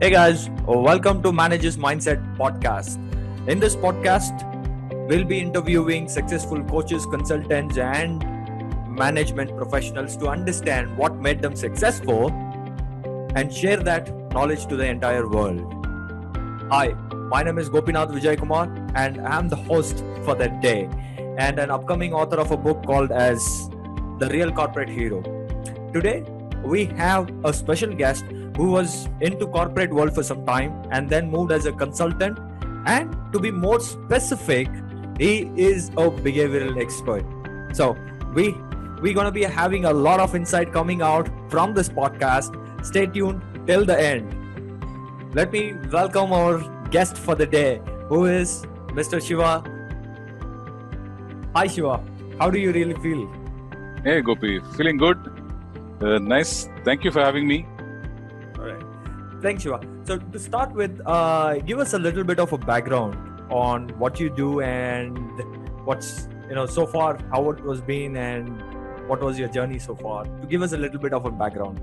Hey guys, welcome to Managers Mindset podcast. In this podcast, we'll be interviewing successful coaches, consultants, and management professionals to understand what made them successful and share that knowledge to the entire world. Hi, my name is Gopinath Vijay Kumar, and I'm the host for that day and an upcoming author of a book called as The Real Corporate Hero. Today, we have a special guest who was into corporate world for some time and then moved as a consultant. And to be more specific he is a behavioral expert. So we we're going to be having a lot of insight coming out from this podcast. Stay tuned till the end. Let me welcome our guest for the day who is mr shiva. Hi shiva. How do you really feel? Hey Gopi, feeling good? Uh, nice. Thank you for having me. Thanks, Shiva. So to start with, uh, give us a little bit of a background on what you do and what's you know so far how it was been and what was your journey so far. To give us a little bit of a background.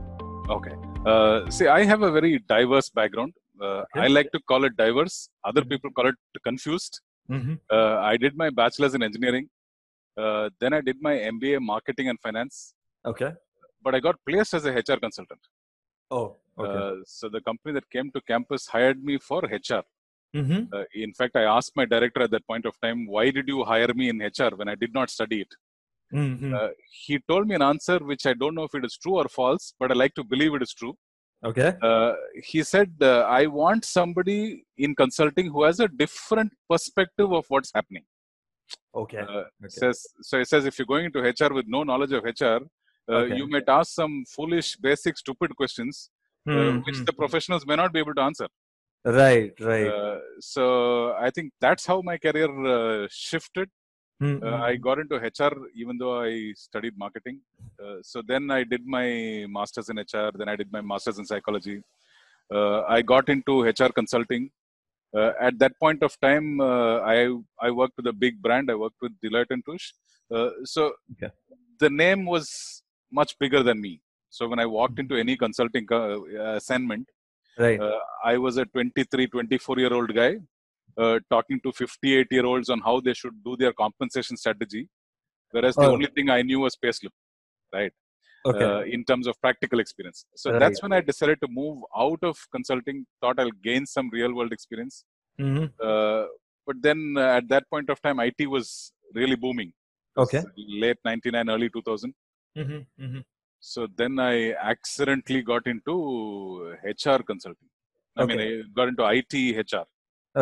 Okay. Uh, see, I have a very diverse background. Uh, Okay. I like to call it diverse. Other people call it confused. Mm-hmm. Uh, I did my bachelor's in engineering. Uh, then I did my MBA marketing and finance. Okay. But I got placed as a HR consultant. Oh. Okay. Uh, so the company that came to campus hired me for HR. mm-hmm. Uh, in fact, I asked my director at that point of time, "Why did you hire me in HR when I did not study it?" Mm-hmm. Uh, he told me an answer which I don't know if it is true or false, but I like to believe it is true. okay. Uh, he said, uh, I want somebody in consulting who has a different perspective of what's happening. Okay. Uh, okay. says, so he says, if you're going into HR with no knowledge of HR, uh, Okay. you might ask some foolish, basic, stupid questions, uh, which the Mhm. professionals may not be able to answer. Right. Right. Uh, so I think that's how my career uh, shifted. Mhm. Uh, I got into HR even though I studied marketing. Uh, so then I did my master's in HR, then I did my master's in psychology. Uh, I got into HR consulting. Uh, at that point of time, uh, I I worked with a big brand. I worked with Deloitte and Touche. Uh, so Okay. the name was much bigger than me. So when I walked into any consulting uh, assignment, right. uh, I was a 23, 24 year old guy uh, talking to 58 year olds on how they should do their compensation strategy. Whereas the Oh. only thing I knew was payslip, right? okay. Uh, in terms of practical experience. So Right. that's when I decided to move out of consulting, thought I'll gain some real world experience. mm-hmm. Uh, but then uh, at that point of time, IT was really booming. Okay. Late 99, early 2000. Mm-hmm. Mm-hmm. So then I accidentally got into HR consulting. I mean, I got into IT HR.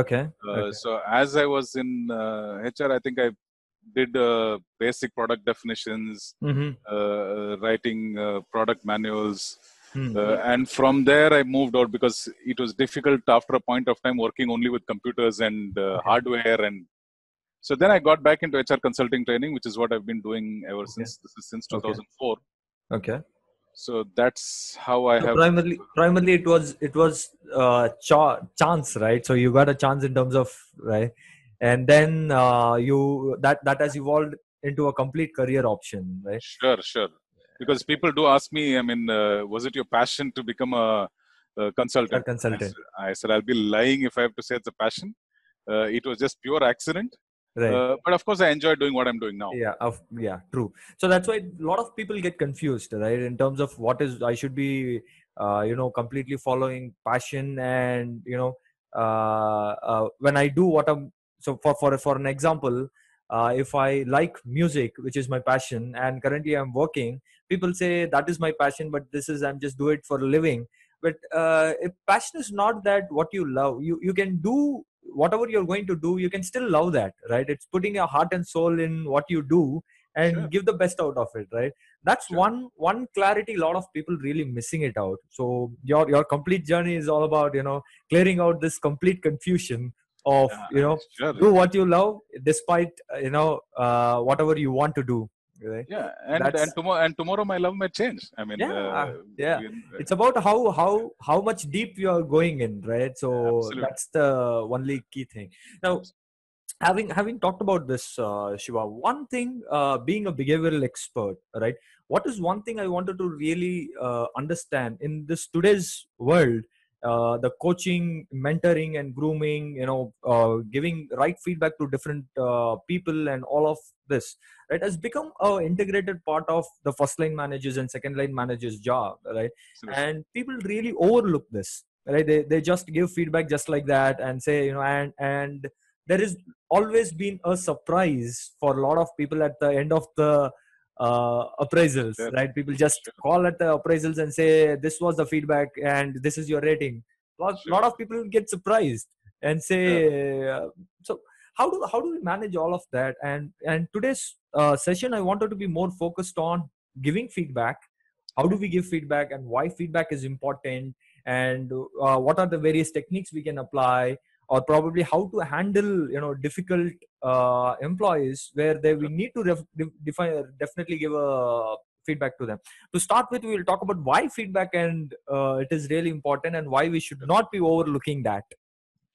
Okay. Uh, Okay. So as I was in uh, HR, I think I did uh, basic product definitions, Mm-hmm. uh, writing uh, product manuals, Mm-hmm. uh, and from there I moved out because it was difficult after a point of time working only with computers and uh, Okay. hardware and. So then I got back into HR consulting training, which is what I've been doing ever Okay. since. This is since Okay. 2004. Okay. So that's how I So have. primarily primarily it was it was uh cha- chance right so you got a chance in terms of right and then uh you that that has evolved into a complete career option right Sure, sure. Because people do ask me, I mean, uh, was it your passion to become a, a consultant? A consultant. I said, I said, I'll be lying if I have to say it's a passion. Uh, it was just pure accident. Right. Uh, but of course, I enjoy doing what I'm doing now. yeah of yeah true. So that's why a lot of people get confused right in terms of what is i should be uh, you know completely following passion and you know uh, uh, when i do what i'm so for for for an example uh, if i like music which is my passion and currently i'm working people say that is my passion but this is i'm just do it for a living. But uh, if passion is not that what you love you you can do whatever you're going to do you can still love that right? It's putting your heart and soul in what you do and Sure. give the best out of it right? That's Sure. one one clarity a lot of people really missing it out. So your your complete journey is all about you know clearing out this complete confusion of Yeah, you know do what you love despite uh, you know uh, whatever you want to do right Yeah, and That's- and tomorrow and tomorrow my love might change. I mean, Yeah, uh, yeah. you- it's about how how how much deep you are going in right so Absolutely. that's the only key thing now having having talked about this uh, shiva one thing uh, being a behavioral expert right what is one thing i wanted to really uh, understand in this today's world uh, the coaching mentoring and grooming you know uh, giving right feedback to different uh, people and all of this right has become a integrated part of the first line managers and second line managers job right Absolutely. and people really overlook this right they, they just give feedback just like that and say you know and and there is always been a surprise for a lot of people at the end of the uh, appraisals Sure. right? People just Sure. call at the appraisals and say this was the feedback and this is your rating. A lot, Sure. lot of people get surprised and say uh, so how do how do we manage all of that? And and today's uh, session i wanted to be more focused on giving feedback. How do we give feedback and why feedback is important? And uh, what are the various techniques we can apply or probably how to handle you know difficult uh, employees where they we need to ref, de- define definitely give a feedback to them to start with we will talk about why feedback and uh, it is really important and why we should not be overlooking that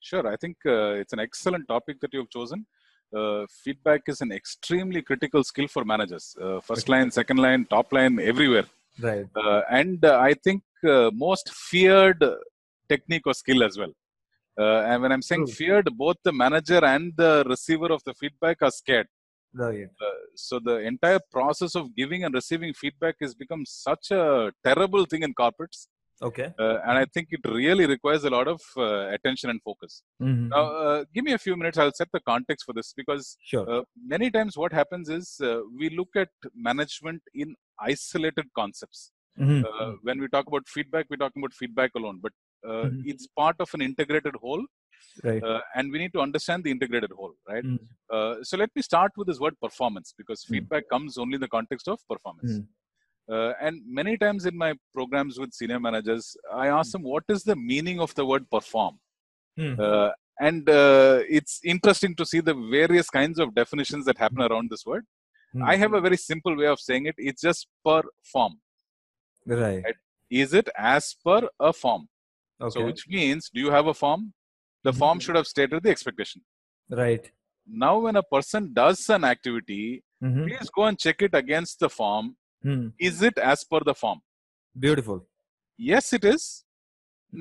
Sure, I think uh, it's an excellent topic that you've chosen. Uh, feedback is an extremely critical skill for managers. Uh, first line, second line, top line, everywhere. right Uh, and uh, I think uh, most feared technique or skill as well. Uh, and when I'm saying True. feared, both the manager and the receiver of the feedback are scared. right So the entire process of giving and receiving feedback has become such a terrible thing in corporates. okay Uh, and I think it really requires a lot of uh, attention and focus. Mhm. Now, uh, give me a few minutes. I'll set the context for this because sure uh, many times what happens is uh, we look at management in isolated concepts. Mhm. Uh, when we talk about feedback, we're talking about feedback alone, but uh, Mhm. it's part of an integrated whole, right uh, and we need to understand the integrated whole, right? Mhm. Uh, so let me start with this word performance because Mm. feedback comes only in the context of performance. Mm. Uh, and many times in my programs with senior managers, I ask them, what is the meaning of the word perform? Uh, and uh, it's interesting to see the various kinds of definitions that happen around this word. I have a very simple way of saying it. It's just per form. right right. Is it as per a form? Okay So, which means, do you have a form? The Mhm. form should have stated the expectation. right Now, when a person does an activity, Mhm. please go and check it against the form. Mhm. Is it as per the form? beautiful Yes, it is.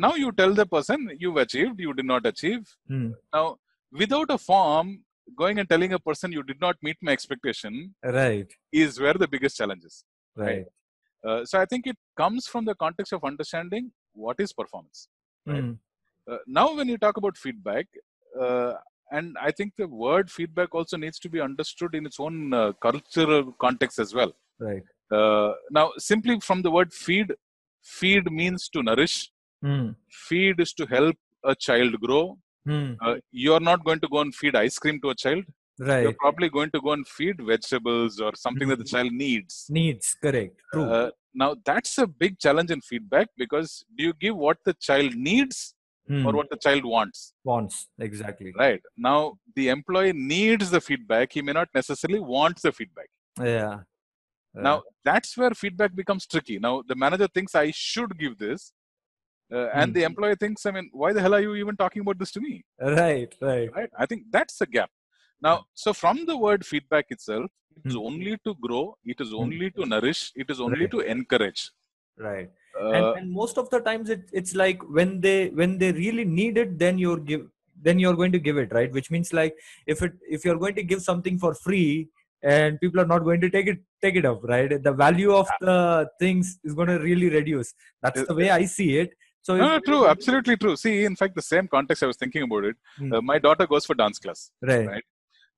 Now you tell the person you've achieved, you did not achieve. Mhm. Now, without a form, going and telling a person you did not meet my expectation right is where the biggest challenge is. right Uh, so I think it comes from the context of understanding what is performance. Right. Mhm. Uh, now, when you talk about feedback, uh, and I think the word feedback also needs to be understood in its own uh, cultural context as well. right Uh, now, simply from the word feed, feed means to nourish. Mhm. Feed is to help a child grow. Mhm. Uh, you're not going to go and feed ice cream to a child. right You're probably going to go and feed vegetables or something that the child needs. needs correct true Uh, now, that's a big challenge in feedback because do you give what the child needs Mhm. or what the child wants? wants exactly Right. Now, the employee needs the feedback. He may not necessarily want the feedback. yeah Now, that's where feedback becomes tricky. Now, the manager thinks I should give this. Uh, and Hmm. the employee thinks, I mean, why the hell are you even talking about this to me? right right Right. I think that's the gap. Now, so from the word feedback itself, it is Hmm. only to grow, it is Hmm. only to nourish, it is only Right. to encourage. right Uh, and, and most of the times it, it's like when they when they really need it then you're give then you're going to give it right which means like if it if you're going to give something for free and people are not going to take it take it up right the value of the things is going to really reduce that's the way i see it so no, no, true, absolutely true. See, in fact, the same context I was thinking about it. Hmm. Uh, my daughter goes for dance class. right Right.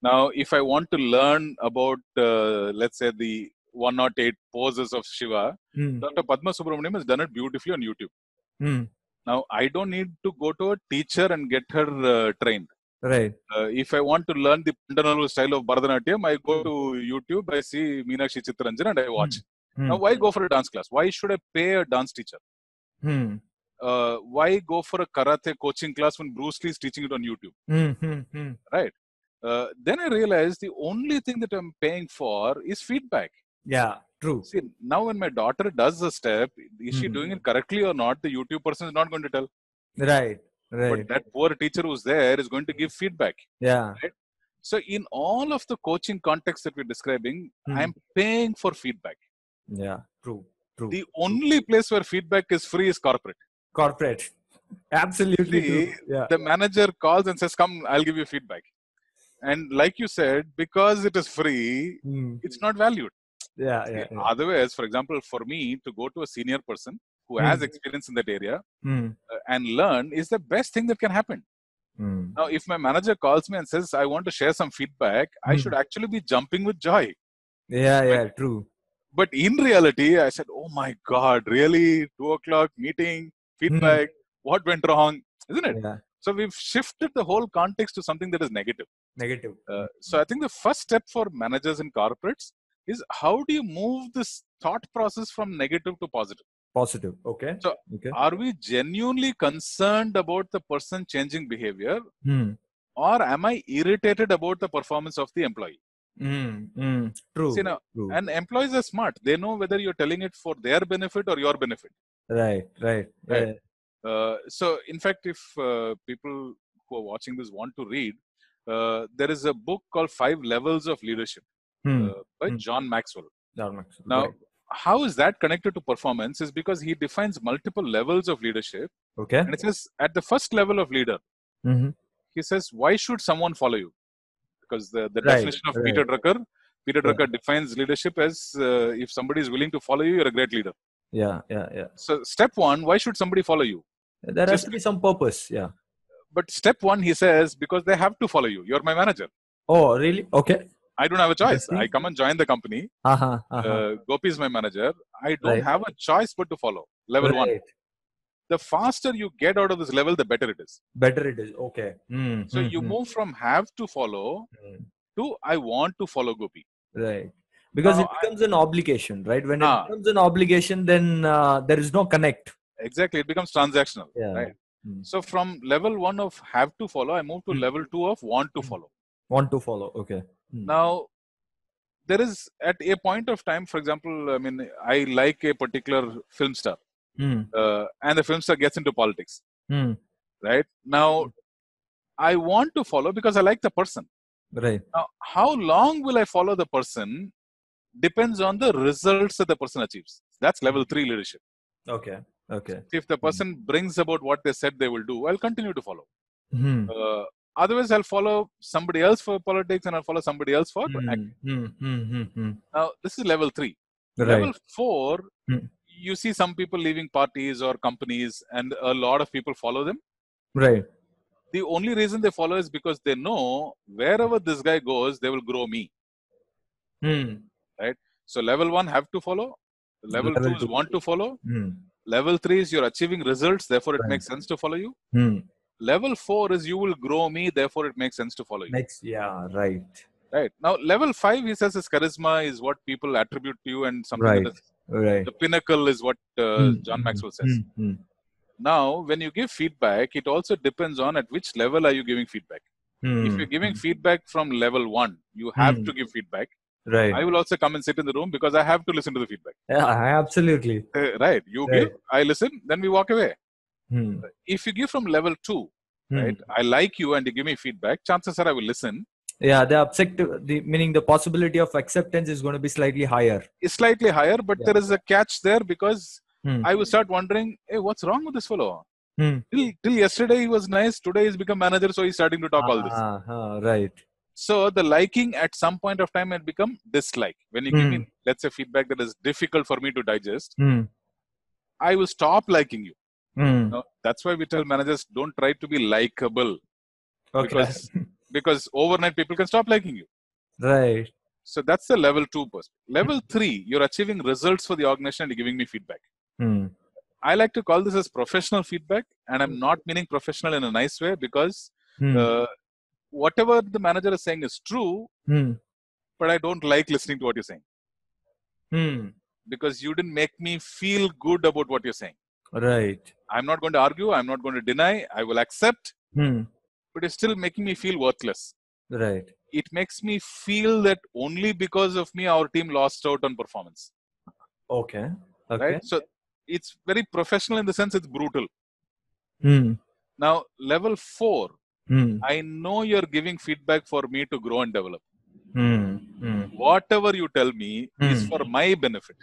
Now, if I want to learn about, uh, let's say, the 108 poses of Shiva, Hmm. Dr. Padma Subramaniam has done it beautifully on YouTube. Hmm. Now, I don't need to go to a teacher and get her uh, trained. right Uh, if I want to learn the Pandanallur style of Bharatanatyam, I go to YouTube, I see Meenakshi Chittaranjan and I watch. Hmm. Now, why go for a dance class? Why should I pay a dance teacher? Hmm. Uh, why go for a karate coaching class when Bruce Lee is teaching it on YouTube? Hmm. Hmm. Uh, then I realized the only thing that I'm paying for is feedback. yeah true See, now when my daughter does a step, is she Mhm. doing it correctly or not? The YouTube person is not going to tell. right right But that poor teacher who's there is going to give feedback. yeah So, in all of the coaching context that we're describing, Hmm. I'm paying for feedback. yeah true true The only place where feedback is free is corporate. corporate Absolutely. Yeah. the manager calls and says, "Come, I'll give you feedback." And like you said, because it is free, Hmm. it's not valued. Yeah. Yeah. yeah. Otherwise, for example, for me to go to a senior person who has Hmm. experience in that area Hmm. uh, and learn is the best thing that can happen. Hmm. Now, if my manager calls me and says, I want to share some feedback, I Hmm. should actually be jumping with joy. Yeah. Yeah. True. But in reality, I said, Oh my God, really? Two o'clock meeting, feedback, what went wrong? Isn't it? Yeah. So we've shifted the whole context to something that is negative. Negative. Uh, so I think the first step for managers in corporates is how do you move this thought process from negative to positive? Positive. Okay. So, okay. Are we genuinely concerned about the person changing behavior, Hmm. or am I irritated about the performance of the employee? Hmm. Hmm. True. See, now, True. and employees are smart. They know whether you're telling it for their benefit or your benefit. Right. Right. Right. Yeah. Uh, so, in fact, if uh, people who are watching this want to read, uh, there is a book called Five Levels of Leadership Hmm. uh, by Hmm. John Maxwell. Makes sense. Now, Right. how is that connected to performance? Is because he defines multiple levels of leadership, Okay. and it says at the first level of leader, Mm-hmm. he says, "Why should someone follow you?" Because the, the Right, definition of Peter Drucker, Peter Yeah. Drucker defines leadership as uh, if somebody is willing to follow you, you're a great leader. Yeah. Yeah. Yeah. So, step one, why should somebody follow you? There has to be some purpose. Yeah. But step one, he says, because they have to follow you. You're my manager. Oh, really? Okay. I don't have a choice. I come and join the company. Uh-huh. uh-huh. Uh, Gopi is my manager. I don't Right. have a choice but to follow. Level one. Right. The faster you get out of this level, the better it is. Better it is. Okay. Hmm, So hmm, you hmm, move from have to follow hmm. to I want to follow Gopi. Right. Because Now, it becomes an obligation, right? When Ah. it becomes an obligation, then uh, there is no connect. Exactly. It becomes transactional. Yeah. Right. Hmm. So from level one of have to follow, I move to Hmm. level two of want to Hmm. follow. Want to follow. Okay. Hmm. Now, there is at a point of time, for example, I mean, I like a particular film star, Hmm. uh, and the film star gets into politics, right? Now, I want to follow because I like the person. Right. Now, how long will I follow the person depends on the results that the person achieves. That's level three leadership. Okay. Okay. If the person brings about what they said they will do, I'll continue to follow. Hmm. Uh, otherwise, I'll follow somebody else for politics and I'll follow somebody else for Hmm. acting. Hmm. Hmm. Hmm. Hmm. Now, this is level three. Right. Level four, Hmm. you see some people leaving parties or companies, and a lot of people follow them. Right. The only reason they follow is because they know wherever this guy goes, they will grow me. Right. So, level one, have to follow. Level, Level two is two. want to follow. Hmm. Level three is you're achieving results, therefore it Right. makes sense to follow you. Hmm. Level four is you will grow me, therefore it makes sense to follow you. Next. Yeah. Right. Right now, level five, he says, is charisma is what people attribute to you, and something Right. that is Right. the pinnacle is what uh, Hmm. John Hmm. Maxwell says. Hmm. Hmm. Now, when you give feedback, it also depends on at which level are you giving feedback. If Hmm. you're giving feedback from level one, you have Hmm. to give feedback. Right. I will also come and sit in the room because I have to listen to the feedback. Yeah. Absolutely. Uh, right? You Right. give, I listen, then we walk away. Hmm. If you give from level two, Hmm. right? I like you and you give me feedback. Chances are I will listen. Yeah, the objective, the meaning the possibility of acceptance is going to be slightly higher. It's slightly higher, but Yeah. there is a catch there because Hmm. I will start wondering, hey, what's wrong with this fellow? Hmm. Till, till yesterday he was nice. Today he's become manager, so he's starting to talk all this. Ah, ah, right. So the liking at some point of time had become dislike. When you give me, let's say, feedback that is difficult for me to digest, Hmm. I will stop liking you. Hmm. No, that's why we tell managers don't try to be likable Okay. because because overnight people can stop liking you. right. So that's the level two person. Level three, you're achieving results for the organization and giving me feedback. Hmm. I like to call this as professional feedback, and I'm not meaning professional in a nice way because Hmm. uh, whatever the manager is saying is true, Hmm. but I don't like listening to what you're saying Hmm. because you didn't make me feel good about what you're saying. Right. I'm not going to argue, I'm not going to deny, I will accept, Hmm. but it's still making me feel worthless. Right. It makes me feel that only because of me, our team lost out on performance. Okay. Okay. Right? So it's very professional in the sense it's brutal. Hmm. Now, level four, Hmm. I know you're giving feedback for me to grow and develop. Hmm. Hmm. Whatever you tell me is Hmm. for my benefit.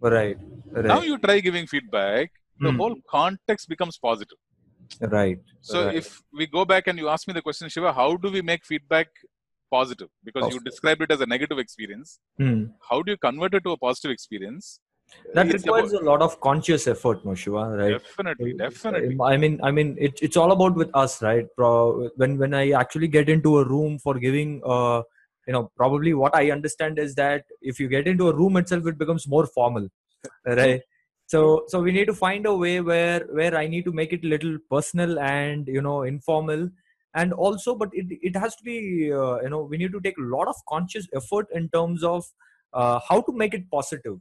Right. Right. Now you try giving feedback, the Hmm. whole context becomes positive. right So Right. if we go back and you ask me the question, Shiva, how do we make feedback positive? Because you described it as a negative experience. Hmm. How do you convert it to a positive experience? That It's requires a lot of conscious effort no shiva right Definitely, definitely. I mean, I mean, it, it's all about with us, right? Pro- when when I actually get into a room for giving, uh, you know, probably what I understand is that if you get into a room itself, it becomes more formal, right? So so we need to find a way where where I need to make it little personal and you know informal, and also, but it it has to be uh, you know we need to take a lot of conscious effort in terms of uh, how to make it positive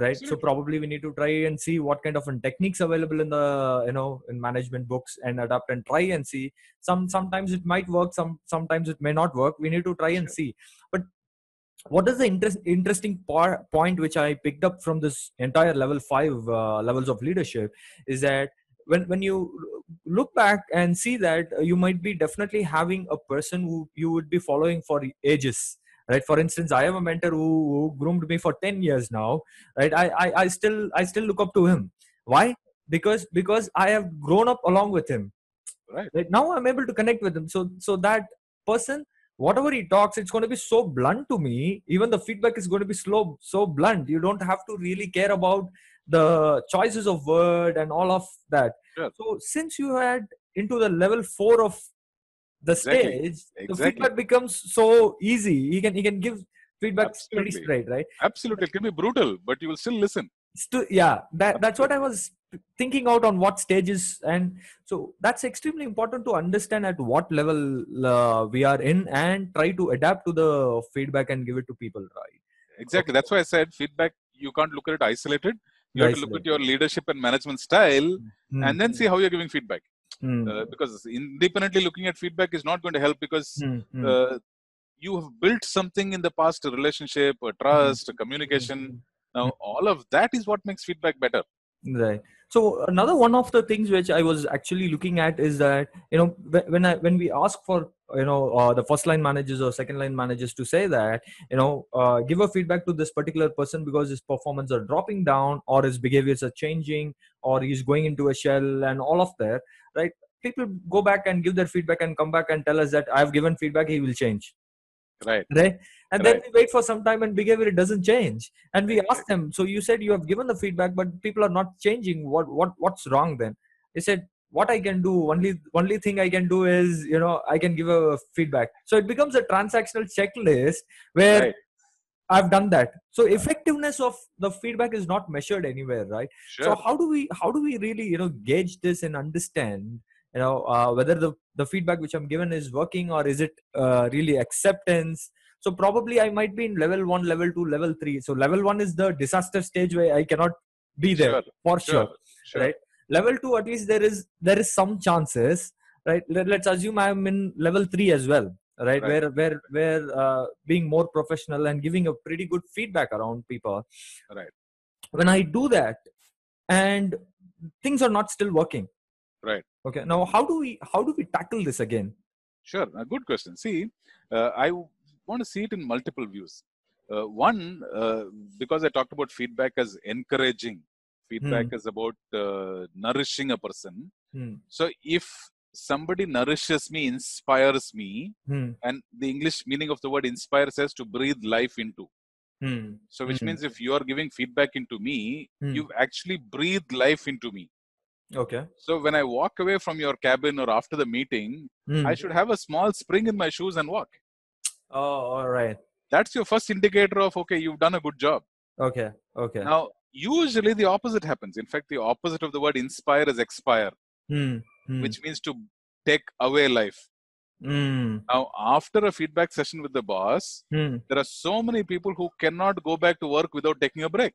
right? So probably we need to try and see what kind of techniques available in the you know in management books and adapt and try and see. Some sometimes it might work some sometimes it may not work. We need to try and see. But what is the interest, interesting par- point which i picked up from this entire level 5 uh, levels of leadership is that when when you look back and see that uh, you might be definitely having a person who you would be following for ages right? For instance i have a mentor who, who groomed me for 10 years now right? I, I i still i still look up to him. Why? Because because i have grown up along with him. Right. right? Now i'm able to connect with him. So so that person whatever he talks it's going to be so blunt to me. Even the feedback is going to be slow so blunt. You don't have to really care about the choices of word and all of that. Sure. so since you had into the level 4 of the Exactly. stage the feedback becomes so easy he can he can give feedback pretty straight right Absolutely. It can be brutal, but you will still listen. Stu- yeah that, that's what i was thinking out on what stages and so that's extremely important to understand at what level uh, we are in and try to adapt to the feedback and give it to people right Exactly. That's why I said feedback, you can't look at it isolated. You have to look at your leadership and management style Hmm. and then see how you're giving feedback. Hmm. Uh, because independently looking at feedback is not going to help because Hmm. Hmm. uh, you have built something in the past a relationship, a trust, a communication. Now, all of that is what makes feedback better. right so another one of the things which i was actually looking at is that you know when i when we ask for you know uh, the first line managers or second line managers to say that you know uh, give a feedback to this particular person because his performance are dropping down or his behaviors are changing or he's going into a shell and all of that right? People go back and give their feedback and come back and tell us that i've given feedback he will change. Right. right? And then Right. we wait for some time and behavior it doesn't change. And we ask them so you said you have given the feedback but people are not changing. What what what's wrong then? They said what i can do only only thing i can do is you know i can give a feedback. So it becomes a transactional checklist where Right. I've done that. So effectiveness of the feedback is not measured anywhere right? Sure. so how do we how do we really you know gauge this and understand you know uh, whether the the feedback which i'm given is working or is it uh, really acceptance? So probably i might be in level 1 level 2 level 3 so level 1 is the disaster stage where i cannot be there Sure. for sure. sure right? Level 2 at least there is there is some chances right? Let, let's assume i'm in level 3 as well right, Right. where where where uh, being more professional and giving a pretty good feedback around people Right. when i do that and things are not still working Right. okay now how do we how do we tackle this again Sure, a good question. See, uh, I want to see it in multiple views. Uh, one, uh, because I talked about feedback as encouraging, feedback is about uh, nourishing a person. Hmm. So, if somebody nourishes me, inspires me, Hmm. and the English meaning of the word inspire says to breathe life into. Hmm. So, which Hmm. means if you are giving feedback into me, Hmm. you've actually breathed life into me. okay So, when I walk away from your cabin or after the meeting, Hmm. I should have a small spring in my shoes and walk. oh all right that's your first indicator of okay you've done a good job okay okay now usually the opposite happens in fact the opposite of the word inspire is expire Hmm. which means to take away life Hmm. now after a feedback session with the boss Hmm. there are so many people who cannot go back to work without taking a break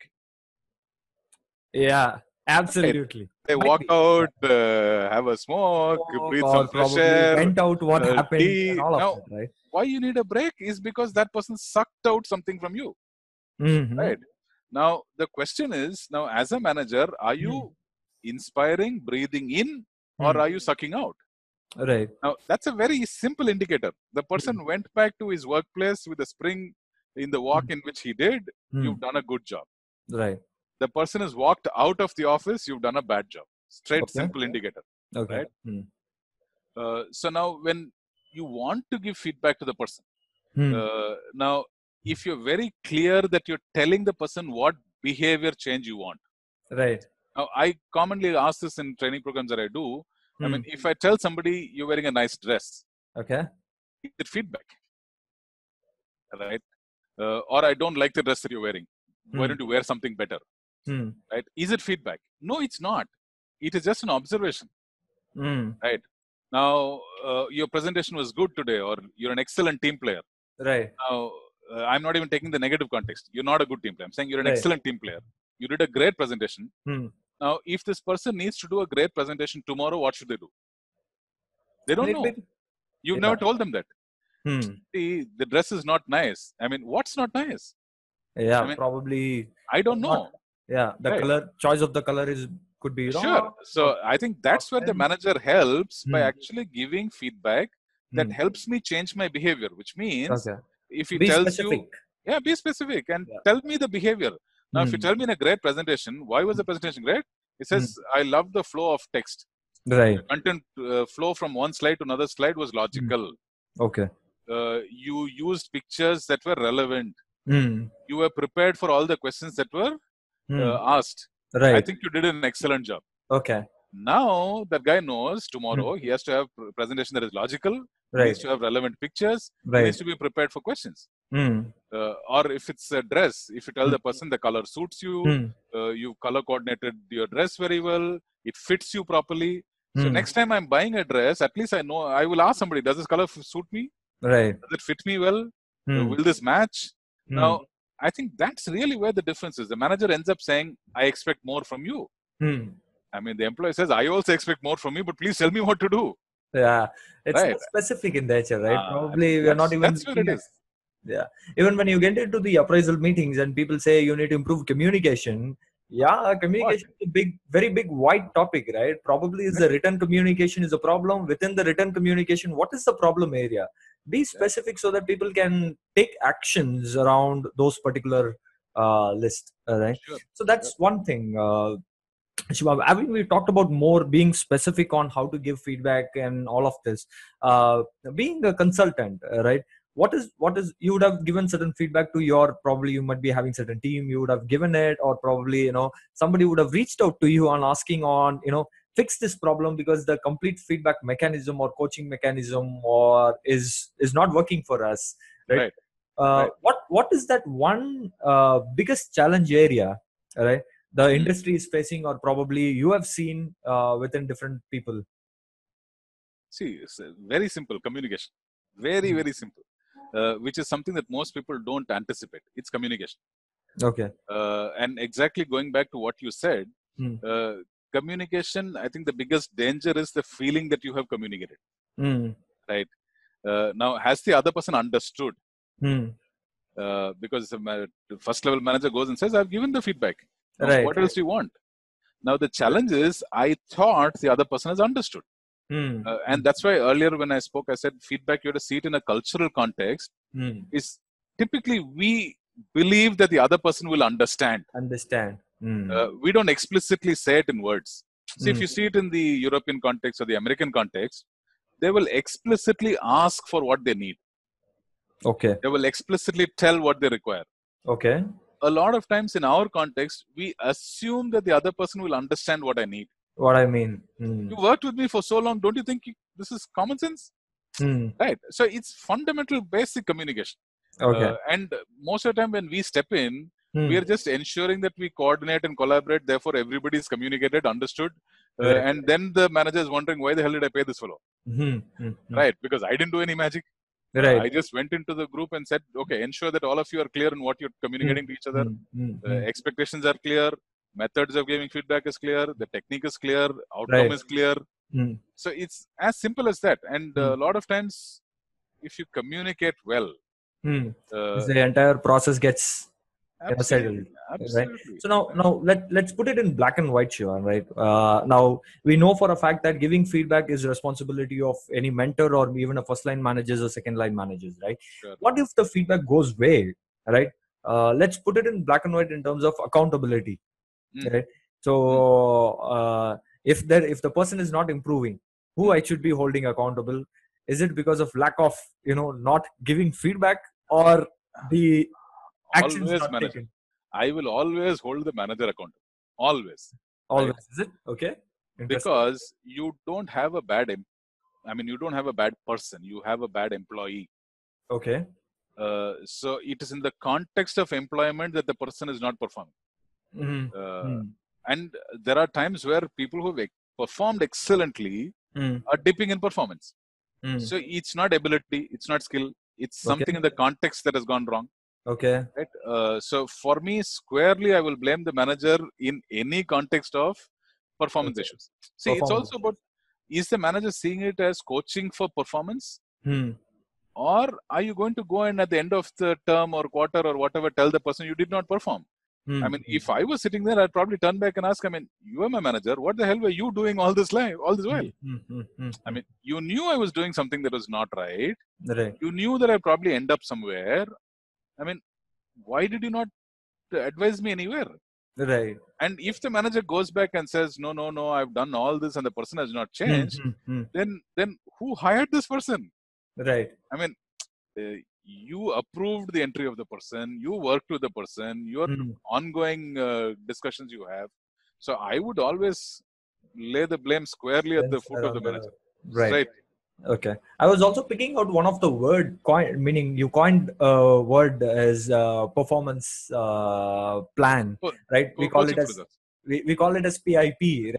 yeah absolutely they Might walk be. out uh, have a smoke breathe or some fresh probably air vent out what uh, happened tea. all of Now- that right why you need a break is because that person sucked out something from you Mhm. right now the question is now as a manager are you inspiring breathing in or Hmm. are you sucking out right now that's a very simple indicator the person went back to his workplace with a spring in the walk in which he did Hmm. you've done a good job right the person has walked out of the office you've done a bad job straight Okay. simple indicator Okay. Right. Hmm. Uh, so now when you want to give feedback to the person, Hmm. uh, now if you're very clear that you're telling the person what behavior change you want. right. Now I commonly ask this in training programs that I do. I Hmm. mean, if I tell somebody you're wearing a nice dress, okay. is it feedback? Right? Uh, or I don't like the dress that you're wearing. Why Hmm. don't you wear something better? Hmm. Right? Is it feedback? No, it's not. It is just an observation. Hmm. Now, uh, your presentation was good today, or you're an excellent team player. Right. Now, uh, I'm not even taking the negative context. You're not a good team player. I'm saying you're an Right. excellent team player. You did a great presentation. Now, if this person needs to do a great presentation tomorrow, what should they do? They don't know. You've never told them that. Hmm. See, the dress is not nice. I mean, what's not nice? Yeah. I mean, probably. I don't know. Not- Yeah. The Right. color choice of the color is could be wrong. Sure. So I think that's where the manager helps by Hmm. actually giving feedback that Hmm. helps me change my behavior, which means Okay. if he Be tells specific. you, yeah, be specific and Yeah. tell me the behavior. Now, if you Hmm. tell me in a great presentation, why was the presentation great? It says, I love the flow of text. Right. Content uh, flow from one slide to another slide was logical. Okay. Uh, you used pictures that were relevant. Hmm. You were prepared for all the questions that were Hmm. uh, asked. right. I think you did an excellent job. okay. Now that guy knows tomorrow he has to have pr- presentation that is logical. Right. He Hmm. Needs to have relevant pictures. Right. He needs to be prepared for questions. Hmm. Uh, or if it's a dress, if you tell Hmm. the person the color suits you, Hmm. uh, you color coordinated your dress very well, it fits you properly. So Hmm. next time I'm buying a dress, at least I know I will ask somebody, does this color f- suit me? Right. Does it fit me well? Uh, Hmm. will this match? Hmm. Now, I think that's really where the difference is. The manager ends up saying, I expect more from you. Hmm. I mean, the employee says, I also expect more from you, but please tell me what to do. Yeah. It's Right. specific in nature, right? Ah, Probably we are not even. that's where it is. Yeah. Even when you get into the appraisal meetings and people say you need to improve communication. Yeah, communication is a big, very big, wide topic, right? Probably is the written communication is a problem. Within the written communication, what is the problem area? Be specific so that people can take actions around those particular uh, list, right? Sure. So that's one thing. Uh, I mean, we talked about more being specific on how to give feedback and all of this. Uh, being a consultant, right? What is what is you would have given certain feedback to your probably you might be having certain team you would have given it or probably you know somebody would have reached out to you on asking on you know fix this problem because the complete feedback mechanism or coaching mechanism or is is not working for us right, Right. Uh, Right. what what is that one uh, biggest challenge area right the Hmm. industry is facing or probably you have seen uh, within different people See, it's very simple communication. Very, Hmm. very simple. Uh, which is something that most people don't anticipate. It's communication. okay Uh, and exactly going back to what you said, Hmm. uh, communication, I think the biggest danger is the feeling that you have communicated. Hmm. Uh, now, has the other person understood? Uh, because the the first level manager goes and says, I've given the feedback. Now, Right, What else do you want? Now, the challenge is, I thought the other person has understood. Hmm. Uh, and that's why earlier when I spoke, I said feedback, you have to see it in a cultural context. Hmm. Is typically we believe that the other person will understand. understand Hmm. Uh, we don't explicitly say it in words. See, if Mm. you see it in the European context or the American context, they will explicitly ask for what they need. okay They will explicitly tell what they require. okay A lot of times in our context, we assume that the other person will understand what I need. What i mean Hmm. You worked with me for so long, don't you think you- this is common sense? Hmm. Right. So it's fundamental, basic communication. okay Uh, and most of the time when we step in, Hmm. we are just ensuring that we coordinate and collaborate. Therefore, everybody is communicated, understood. Uh, Right. and then the manager is wondering, why the hell did I pay this fellow? Hmm. Hmm. Hmm. Right. Because I didn't do any magic. right I just went into the group and said, okay, ensure that all of you are clear in what you're communicating to each other. Uh, expectations are clear. Methods of giving feedback is clear. The technique is clear. Outcome Right. is clear. Hmm. So it's as simple as that. And Hmm. a lot of times, if you communicate well, Hmm. uh, the entire process gets absolutely, settled, absolutely. so now now let let's put it in black and white Shiva, right uh, now we know for a fact that giving feedback is responsibility of any mentor or even a first line managers or second line managers right Sure. what if the feedback goes way right uh, let's put it in black and white in terms of accountability Mm. right so uh, if there if the person is not improving who i should be holding accountable is it because of lack of you know not giving feedback or the actions Always not manager. taken I will always hold the manager accountable. Always. always is it okay Because you don't have a bad, em- I mean, you don't have a bad person. You have a bad employee. okay Uh, so it is in the context of employment that the person is not performing. Mhm. Uh, Mm. And there are times where people who have performed excellently Mm. are dipping in performance. Mm. So it's not ability, it's not skill, it's Okay. something in the context that has gone wrong. okay Right? Uh, so for me, squarely, I will blame the manager in any context of performance Okay. issues. See, it's also about is the manager seeing it as coaching for performance, Hmm. or are you going to go and at the end of the term or quarter or whatever tell the person you did not perform? Hmm. I mean, if I was sitting there, I'd probably turn back and ask, I mean, you are my manager. What the hell were you doing all this life, all this while? Hmm, hmm, hmm, I mean, you knew I was doing something that was not right. hmm. right You knew that I'd probably end up somewhere. I mean, why did you not advise me anywhere? right And if the manager goes back and says, no, no, no, I've done all this and the person has not changed, Hmm, hmm, hmm. then then who hired this person? right I mean, uh, you approved the entry of the person, you worked with the person, your Hmm. ongoing uh, discussions you have. So I would always lay the blame squarely at the foot of the around manager. right okay i was also picking out one of the word coin meaning you coined a word as uh, performance uh, plan right we call it as we, we call it as pip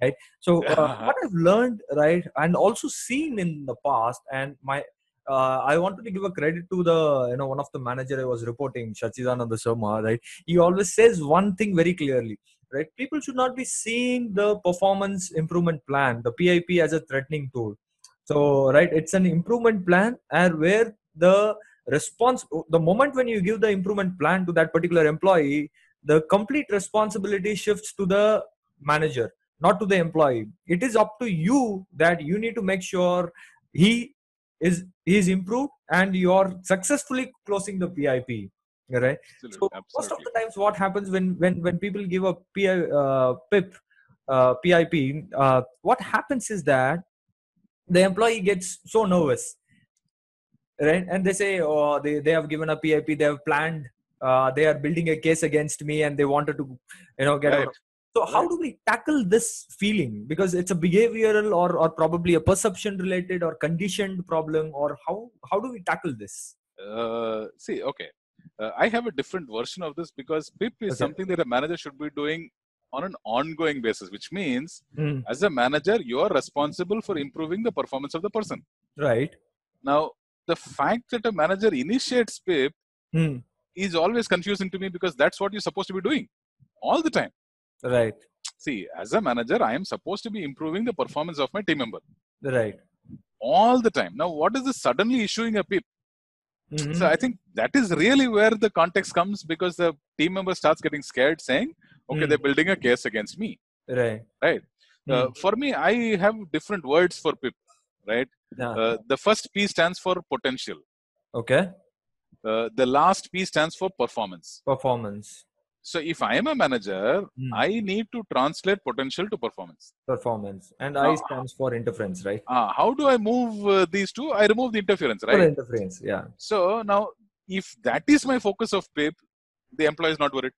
right so uh, what i've learned right and also seen in the past and my uh, I wanted to give a credit to the you know one of the manager I was reporting, Shachidananda Sharma, right? He always says one thing very clearly, right? People should not be seeing the performance improvement plan, the PIP, as a threatening tool. So, right, it's an improvement plan, and where the response, the moment when you give the improvement plan to that particular employee, the complete responsibility shifts to the manager, not to the employee. It is up to you that you need to make sure he is he is improved and you're successfully closing the PIP. Right. Absolutely. So most of the times, what happens when when when people give a PI, uh, PIP, uh, PIP, uh, what happens is that the employee gets so nervous, right? And they say, "Oh, they they have given a PIP, they have planned, uh, they are building a case against me, and they wanted to, you know, get out." Right. of so how Right. do we tackle this feeling? Because it's a behavioral or, or probably a perception related or conditioned problem, or how how do we tackle this? Uh, see, okay. Uh, I have a different version of this because PIP is Okay. something that a manager should be doing on an ongoing basis, which means Hmm. as a manager, you are responsible for improving the performance of the person. Right. Now, the fact that a manager initiates PIP Hmm. is always confusing to me because that's what you're supposed to be doing all the time. Right. See, as a manager, I am supposed to be improving the performance of my team member Right. all the time. Now, what is this suddenly issuing a PIP? Mhm. So I think that is really where the context comes because the team member starts getting scared, saying, "Okay, Mm. they're building a case against me." Right. Right. Uh, Mm. for me, I have different words for PIP. Right. Yeah. Uh, the first P stands for potential. okay. Uh, the last P stands for performance. Performance. So if I am a manager, Mm. I need to translate potential to performance. Performance. And Uh, I stands for interference, right? Uh, how do I move uh, these two? I remove the interference, For right? interference. Yeah. So now, if that is my focus of PIP, the employee is not worried.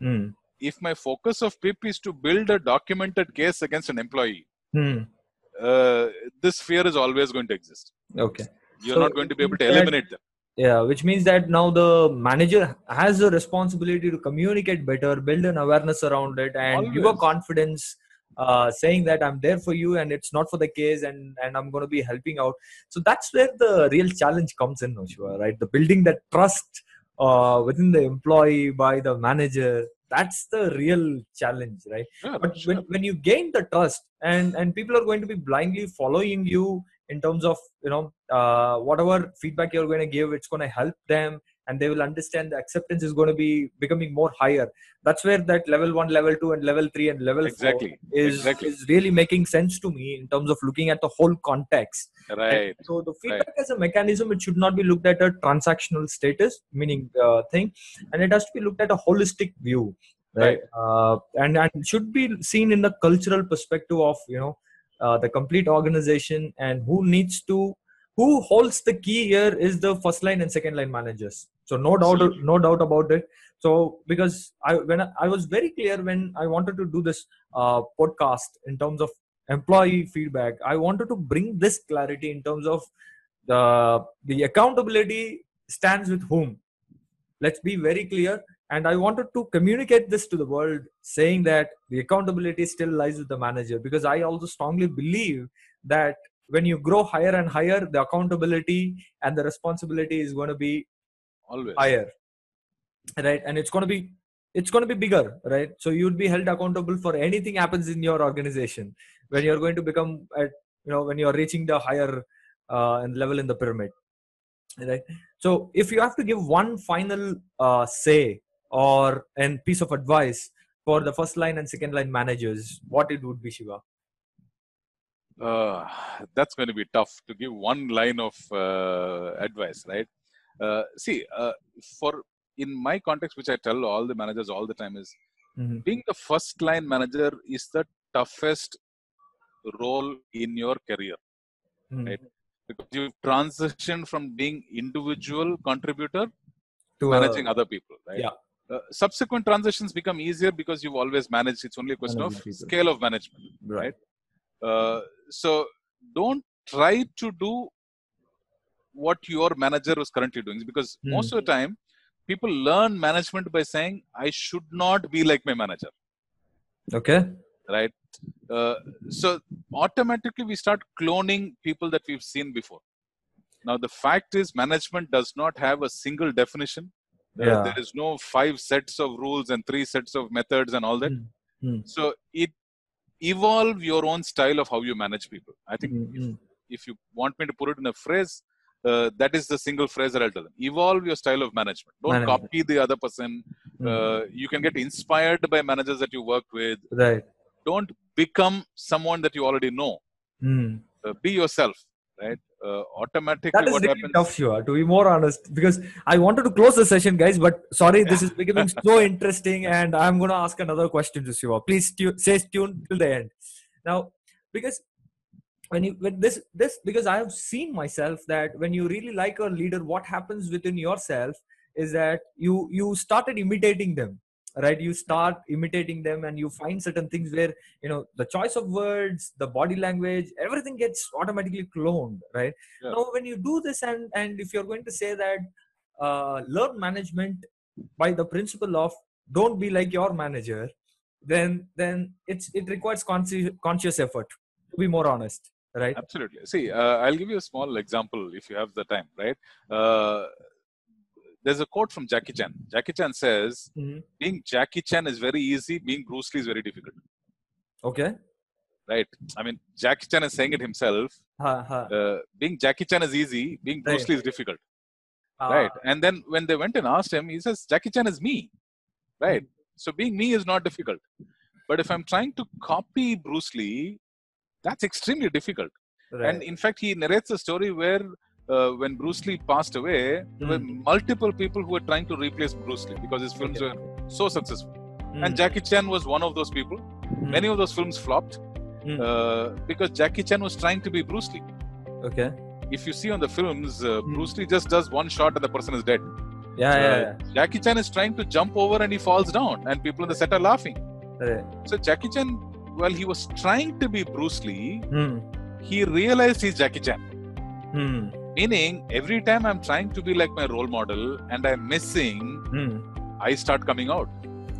Hmm. If my focus of PIP is to build a documented case against an employee, Hmm. uh, this fear is always going to exist. Okay. You're So not going to be able to that- eliminate them. Yeah, which means that now the manager has a responsibility to communicate better, build an awareness around it, and give a confidence, uh, saying that I'm there for you and it's not for the case, and and I'm going to be helping out. So that's where the real challenge comes in, Oshua, right? The building that trust uh, within the employee by the manager. That's the real challenge, right? Sure, but sure. when, when you gain the trust and and people are going to be blindly following you in terms of you know uh, whatever feedback you're going to give it's going to help them and they will understand the acceptance is going to be becoming more higher that's where that level 1 level 2 and level 3 and level 4 Exactly. is Exactly. is really making sense to me in terms of looking at the whole context Right. so the feedback as a mechanism, it should not be looked at a transactional status, meaning uh, thing, and it has to be looked at a holistic view. right, Uh, and and should be seen in the cultural perspective of you know uh, the complete organization and who needs to who holds the key here is the first line and second line managers. So no doubt Absolutely. no doubt about it. So because i when I, I was very clear when i wanted to do this uh, podcast in terms of employee feedback i wanted to bring this clarity in terms of the the accountability stands with whom. Let's be very clear and i wanted to communicate this to the world saying that the accountability still lies with the manager because i also strongly believe that when you grow higher and higher the accountability and the responsibility is going to be always. higher right? And it's going to be it's going to be bigger right? So you'd be held accountable for anything happens in your organization. When you're going to become at you know when you're reaching the higher uh, level in the pyramid right? So if you have to give one final uh, say or a piece of advice for the first line and second line managers what it would be shiva uh, that's going to be tough to give one line of uh, advice right uh, see uh, for in my context which i tell all the managers all the time is Mhm. being the first line manager is the toughest role in your career Mhm. Right. because you transition from being individual contributor to managing other people right yeah. Uh, subsequent transitions become easier because you've always managed. It's only a question of people. scale of management right. uh, so don't try to do what your manager was currently doing because Hmm. most of the time people learn management by saying i should not be like my manager. Okay. Right? Uh, so automatically we start cloning people that we've seen before. Now the fact is management does not have a single definition Uh, Yeah. there is no five sets of rules and three sets of methods and all that Mm. Mm. so it evolve your own style of how you manage people i think Mm, if, mm. if you want me to put it in a phrase uh, that is the single phrase that i'll tell them evolve your style of management don't Management. copy the other person Mm. uh, you can get inspired by managers that you worked with right don't become someone that you already know Mm. uh, be yourself right uh, automatically That is what really happens tough, Shiva, to be more honest, because I wanted to close the session, guys. But sorry, this is becoming so interesting, and I'm going to ask another question to Shiva. Please stay tuned till the end. Now, because when you when this this because I have seen myself that when you really like a leader, what happens within yourself is that you you started imitating them right? You start imitating them and you find certain things where you know the choice of words the body language everything gets automatically cloned right? Yeah. now when you do this and and if you're going to say that uh, learn management by the principle of don't be like your manager then then it's it requires conscious conscious effort to be more honest right? Absolutely. See uh, i'll give you a small example if you have the time right? Uh, there's a quote from jackie chan. Jackie chan says Mhm. being jackie chan is very easy being bruce lee is very difficult. Okay. Right. I mean jackie chan is saying it himself. Ha, ha. uh, being jackie chan is easy being bruce Right. lee is difficult. Ah, right. And then when they went and asked him he says jackie chan is me. Right. So being me is not difficult. But if i'm trying to copy bruce lee that's extremely difficult. Right. and in fact he narrates a story where uh, when bruce lee passed away there were multiple people who were trying to replace bruce lee because his films Okay. were so successful and jackie chan was one of those people mm, many of those films flopped uh, because jackie chan was trying to be bruce lee okay if you see on the films uh, bruce lee just does one shot and the person is dead yeah yeah, yeah. Jackie Chan is trying to jump over and he falls down, and people in the set are laughing. Right. So Jackie Chan, while he was trying to be Bruce Lee, Hmm. he realized he's Jackie Chan. Hmm. Meaning, every time I'm trying to be like my role model and I'm missing, Hmm. I start coming out.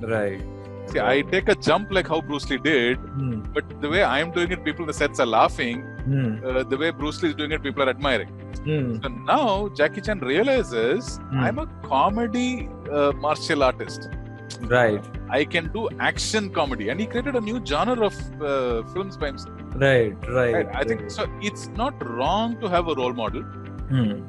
Right. See, I take a jump like how Bruce Lee did, Hmm. but the way I'm doing it, people in the sets are laughing. Hmm. Uh, the way Bruce Lee is doing it, people are admiring. Hmm. So now Jackie Chan realizes Hmm. I'm a comedy uh, martial artist. Right. I can do action comedy, and he created a new genre of uh, films by himself. Right. Right. Right? I think so. It's not wrong to have a role model, Hmm.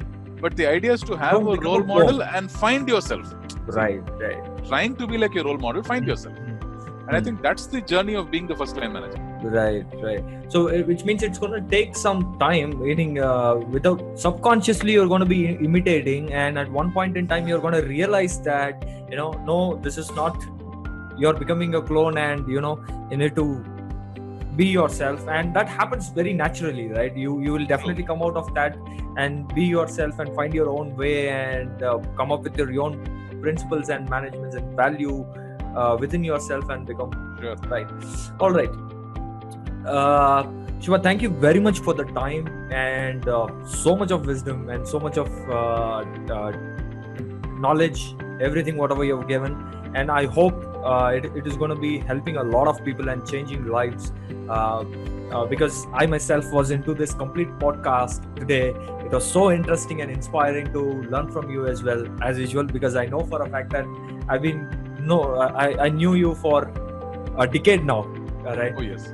but the idea is to have Don't a role model clone. and find yourself. Right. Right. Trying to be like your role model, find yourself. Hmm. And I think that's the journey of being the first line manager. Right. Right. So, uh, which means it's going to take some time. Meaning, uh, without subconsciously, you're going to be imitating, and at one point in time, you're going to realize that you know, no, this is not. you're becoming a clone and you know you need to be yourself and that happens very naturally right? You you will definitely come out of that and be yourself and find your own way and uh, come up with your own principles and managements and value uh, within yourself and become Sure. right. All right. Uh shiva thank you very much for the time and uh, so much of wisdom and so much of uh, uh, knowledge everything whatever you've given. And i hope uh, it, it is going to be helping a lot of people and changing lives. Uh, uh, because i myself was into this complete podcast today. It was so interesting and inspiring to learn from you as well as usual because i know for a fact that i've been no i, I knew you for a decade now right? Oh yes.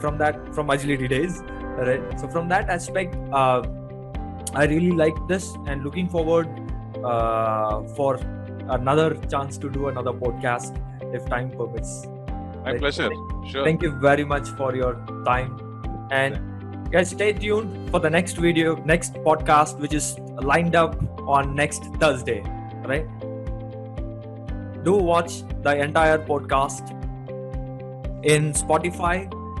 from that from agility days right? So from that aspect uh, i really like this and looking forward uh, for another chance to do another podcast if time permits My Right. pleasure. Sure. thank you very much for your time and guys stay tuned for the next video next podcast which is lined up on next thursday right do watch the entire podcast in spotify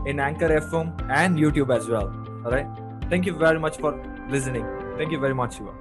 in anchor fm and youtube as well all right thank you very much for listening thank you very much Shiva.